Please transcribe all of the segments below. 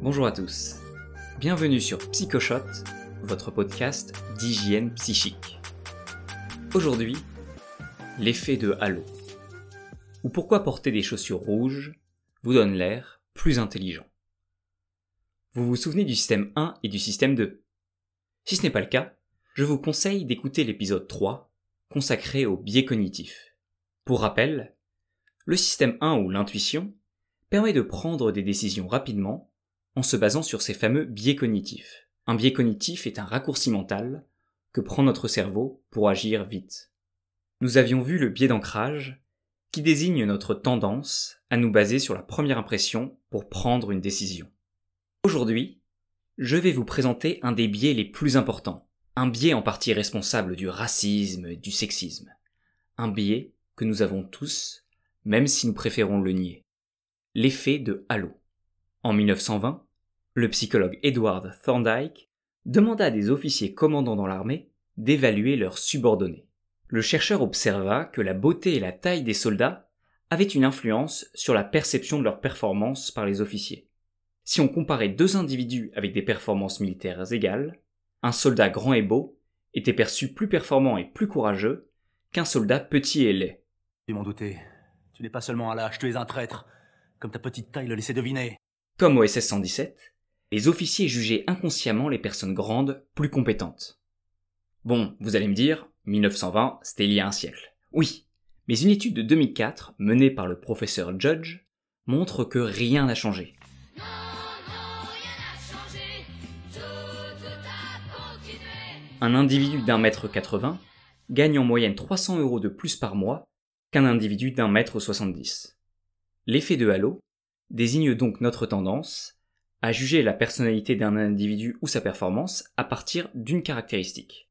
Bonjour à tous. Bienvenue sur Psychoshot, votre podcast d'hygiène psychique. Aujourd'hui, l'effet de halo. Ou pourquoi porter des chaussures rouges vous donne l'air plus intelligent. Vous vous souvenez du système 1 et du système 2 Si ce n'est pas le cas, je vous conseille d'écouter l'épisode 3 consacré au biais cognitif. Pour rappel, le système 1 ou l'intuition permet de prendre des décisions rapidement en se basant sur ces fameux biais cognitifs. Un biais cognitif est un raccourci mental que prend notre cerveau pour agir vite. Nous avions vu le biais d'ancrage qui désigne notre tendance à nous baser sur la première impression pour prendre une décision. Aujourd'hui, je vais vous présenter un des biais les plus importants, un biais en partie responsable du racisme et du sexisme, un biais que nous avons tous, même si nous préférons le nier, l'effet de halo. En 1920, le psychologue Edward Thorndike demanda à des officiers commandants dans l'armée d'évaluer leurs subordonnés. Le chercheur observa que la beauté et la taille des soldats avaient une influence sur la perception de leur performance par les officiers. Si on comparait deux individus avec des performances militaires égales, un soldat grand et beau était perçu plus performant et plus courageux qu'un soldat petit et laid. Ils m'en douté. Tu n'es pas seulement un lâche, tu es un traître, comme ta petite taille le laissait deviner. Comme au SS 117, les officiers jugeaient inconsciemment les personnes grandes plus compétentes. Bon, vous allez me dire, 1920, c'était il y a un siècle. Oui, mais une étude de 2004, menée par le professeur Judge, montre que rien n'a changé. Un individu d'un mètre 80 gagne en moyenne 300 euros de plus par mois qu'un individu d'un mètre 70. L'effet de halo désigne donc notre tendance à juger la personnalité d'un individu ou sa performance à partir d'une caractéristique.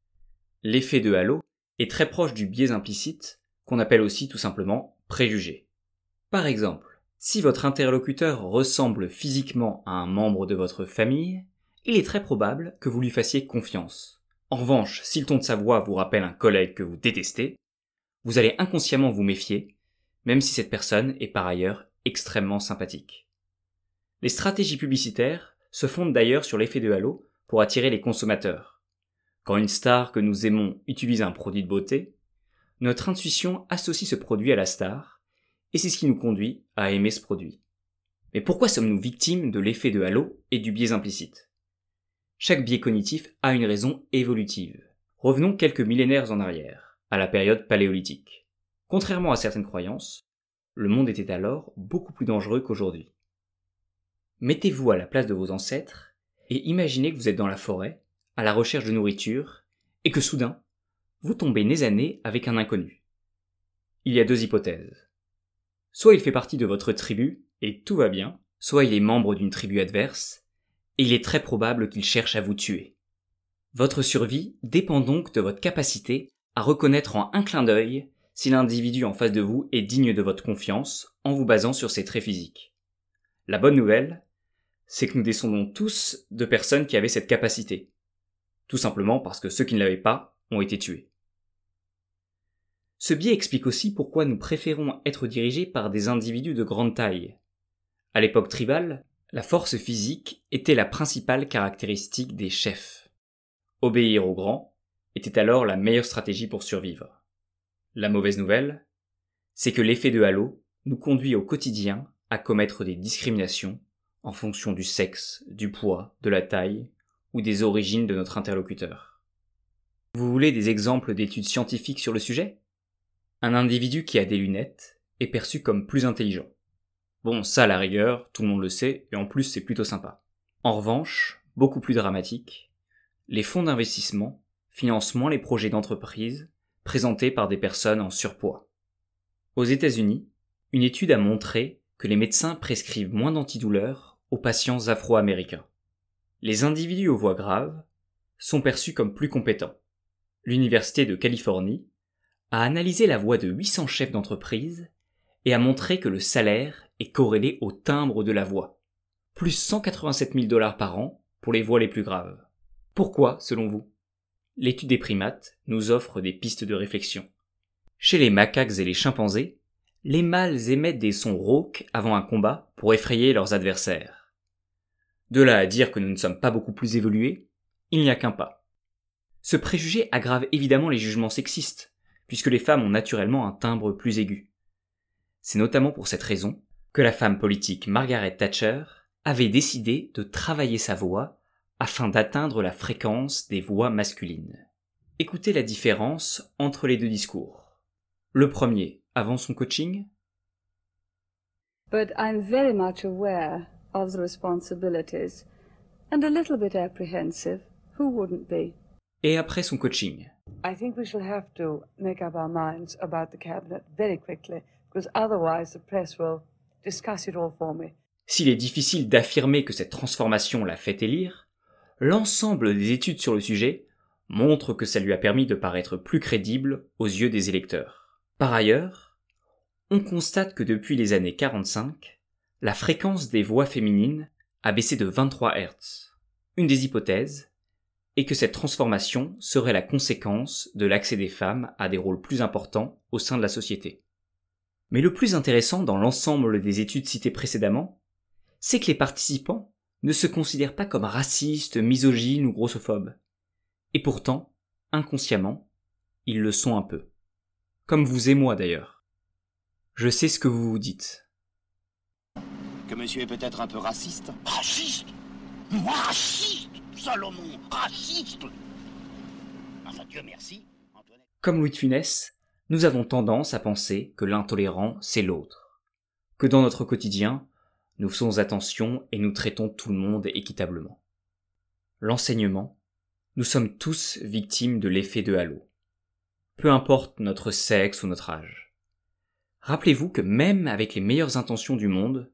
L'effet de halo est très proche du biais implicite, qu'on appelle aussi tout simplement préjugé. Par exemple, si votre interlocuteur ressemble physiquement à un membre de votre famille, il est très probable que vous lui fassiez confiance. En revanche, si le ton de sa voix vous rappelle un collègue que vous détestez, vous allez inconsciemment vous méfier, même si cette personne est par ailleurs extrêmement sympathique. Les stratégies publicitaires se fondent d'ailleurs sur l'effet de halo pour attirer les consommateurs. Quand une star que nous aimons utilise un produit de beauté, notre intuition associe ce produit à la star, et c'est ce qui nous conduit à aimer ce produit. Mais pourquoi sommes-nous victimes de l'effet de halo et du biais implicite? Chaque biais cognitif a une raison évolutive. Revenons quelques millénaires en arrière, à la période paléolithique. Contrairement à certaines croyances, le monde était alors beaucoup plus dangereux qu'aujourd'hui. Mettez-vous à la place de vos ancêtres et imaginez que vous êtes dans la forêt, à la recherche de nourriture, et que soudain, vous tombez nez à nez avec un inconnu. Il y a deux hypothèses. Soit il fait partie de votre tribu, et tout va bien, soit il est membre d'une tribu adverse, et il est très probable qu'il cherche à vous tuer. Votre survie dépend donc de votre capacité à reconnaître en un clin d'œil si l'individu en face de vous est digne de votre confiance en vous basant sur ses traits physiques. La bonne nouvelle, c'est que nous descendons tous de personnes qui avaient cette capacité. Tout simplement parce que ceux qui ne l'avaient pas ont été tués. Ce biais explique aussi pourquoi nous préférons être dirigés par des individus de grande taille. À l'époque tribale, la force physique était la principale caractéristique des chefs. Obéir aux grands était alors la meilleure stratégie pour survivre. La mauvaise nouvelle, c'est que l'effet de halo nous conduit au quotidien à commettre des discriminations en fonction du sexe, du poids, de la taille ou des origines de notre interlocuteur. Vous voulez des exemples d'études scientifiques sur le sujet? Un individu qui a des lunettes est perçu comme plus intelligent. Bon, ça, à la rigueur, tout le monde le sait, et en plus, c'est plutôt sympa. En revanche, beaucoup plus dramatique, les fonds d'investissement financent moins les projets d'entreprise présentés par des personnes en surpoids. Aux États-Unis, une étude a montré que les médecins prescrivent moins d'antidouleurs aux patients afro-américains. Les individus aux voix graves sont perçus comme plus compétents. L'Université de Californie a analysé la voix de 800 chefs d'entreprise et a montré que le salaire est corrélé au timbre de la voix. Plus 187 000 dollars par an pour les voix les plus graves. Pourquoi, selon vous? L'étude des primates nous offre des pistes de réflexion. Chez les macaques et les chimpanzés, les mâles émettent des sons rauques avant un combat pour effrayer leurs adversaires. De là à dire que nous ne sommes pas beaucoup plus évolués, il n'y a qu'un pas. Ce préjugé aggrave évidemment les jugements sexistes, puisque les femmes ont naturellement un timbre plus aigu. C'est notamment pour cette raison que la femme politique Margaret Thatcher avait décidé de travailler sa voix afin d'atteindre la fréquence des voix masculines. Écoutez la différence entre les deux discours. Le premier, avant son coaching. Of the responsibilities and a little bit apprehensive. Who wouldn't be? Et après son coaching. I think we shall have to make up our minds about the cabinet very quickly, because otherwise the press will discuss it all for me. S'il est difficile d'affirmer que cette transformation l'a fait élire, l'ensemble des études sur le sujet montrent que ça lui a permis de paraître plus crédible aux yeux des électeurs. Par ailleurs, on constate que depuis les années 45, la fréquence des voix féminines a baissé de 23 Hz. Une des hypothèses est que cette transformation serait la conséquence de l'accès des femmes à des rôles plus importants au sein de la société. Mais le plus intéressant dans l'ensemble des études citées précédemment, c'est que les participants ne se considèrent pas comme racistes, misogynes ou grossophobes. Et pourtant, inconsciemment, ils le sont un peu. Comme vous et moi d'ailleurs. Je sais ce que vous vous dites. Que monsieur est peut-être un peu raciste Raciste Moi raciste Salomon, raciste Enfin Dieu merci. Antoinette. Comme Louis de Funès, nous avons tendance à penser que l'intolérant c'est l'autre. Que dans notre quotidien, nous faisons attention et nous traitons tout le monde équitablement. L'enseignement, nous sommes tous victimes de l'effet de halo. Peu importe notre sexe ou notre âge. Rappelez-vous que même avec les meilleures intentions du monde,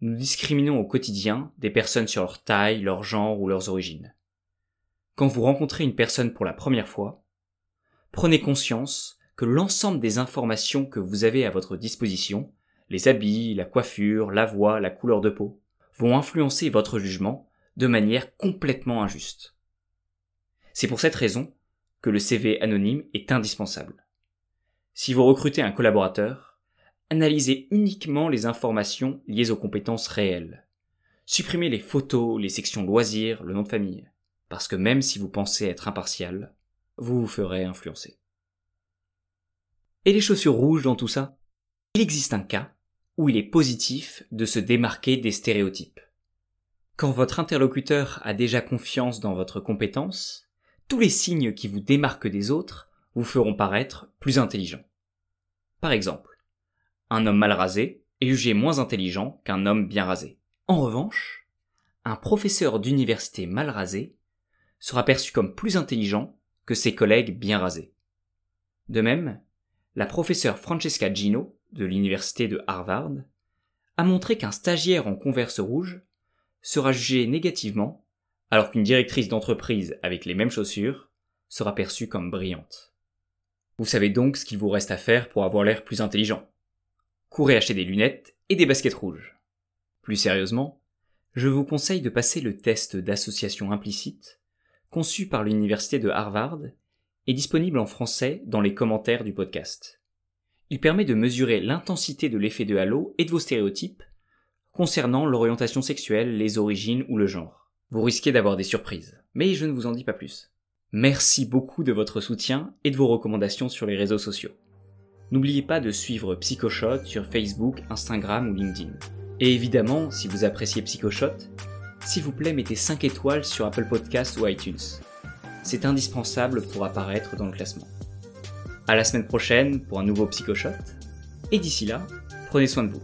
nous discriminons au quotidien des personnes sur leur taille, leur genre ou leurs origines. Quand vous rencontrez une personne pour la première fois, prenez conscience que l'ensemble des informations que vous avez à votre disposition les habits, la coiffure, la voix, la couleur de peau, vont influencer votre jugement de manière complètement injuste. C'est pour cette raison que le CV anonyme est indispensable. Si vous recrutez un collaborateur, analysez uniquement les informations liées aux compétences réelles. Supprimez les photos, les sections loisirs, le nom de famille, parce que même si vous pensez être impartial, vous vous ferez influencer. Et les chaussures rouges dans tout ça? Il existe un cas où il est positif de se démarquer des stéréotypes. Quand votre interlocuteur a déjà confiance dans votre compétence, tous les signes qui vous démarquent des autres vous feront paraître plus intelligent. Par exemple, un homme mal rasé est jugé moins intelligent qu'un homme bien rasé. En revanche, un professeur d'université mal rasé sera perçu comme plus intelligent que ses collègues bien rasés. De même, la professeure Francesca Gino de l'université de Harvard, a montré qu'un stagiaire en converse rouge sera jugé négativement, alors qu'une directrice d'entreprise avec les mêmes chaussures sera perçue comme brillante. Vous savez donc ce qu'il vous reste à faire pour avoir l'air plus intelligent. Courez acheter des lunettes et des baskets rouges. Plus sérieusement, je vous conseille de passer le test d'association implicite, conçu par l'université de Harvard et disponible en français dans les commentaires du podcast. Il permet de mesurer l'intensité de l'effet de halo et de vos stéréotypes concernant l'orientation sexuelle, les origines ou le genre. Vous risquez d'avoir des surprises, mais je ne vous en dis pas plus. Merci beaucoup de votre soutien et de vos recommandations sur les réseaux sociaux. N'oubliez pas de suivre Psychoshot sur Facebook, Instagram ou LinkedIn. Et évidemment, si vous appréciez Psychoshot, s'il vous plaît mettez 5 étoiles sur Apple Podcasts ou iTunes. C'est indispensable pour apparaître dans le classement. À la semaine prochaine pour un nouveau Psychoshot. Et d'ici là, prenez soin de vous.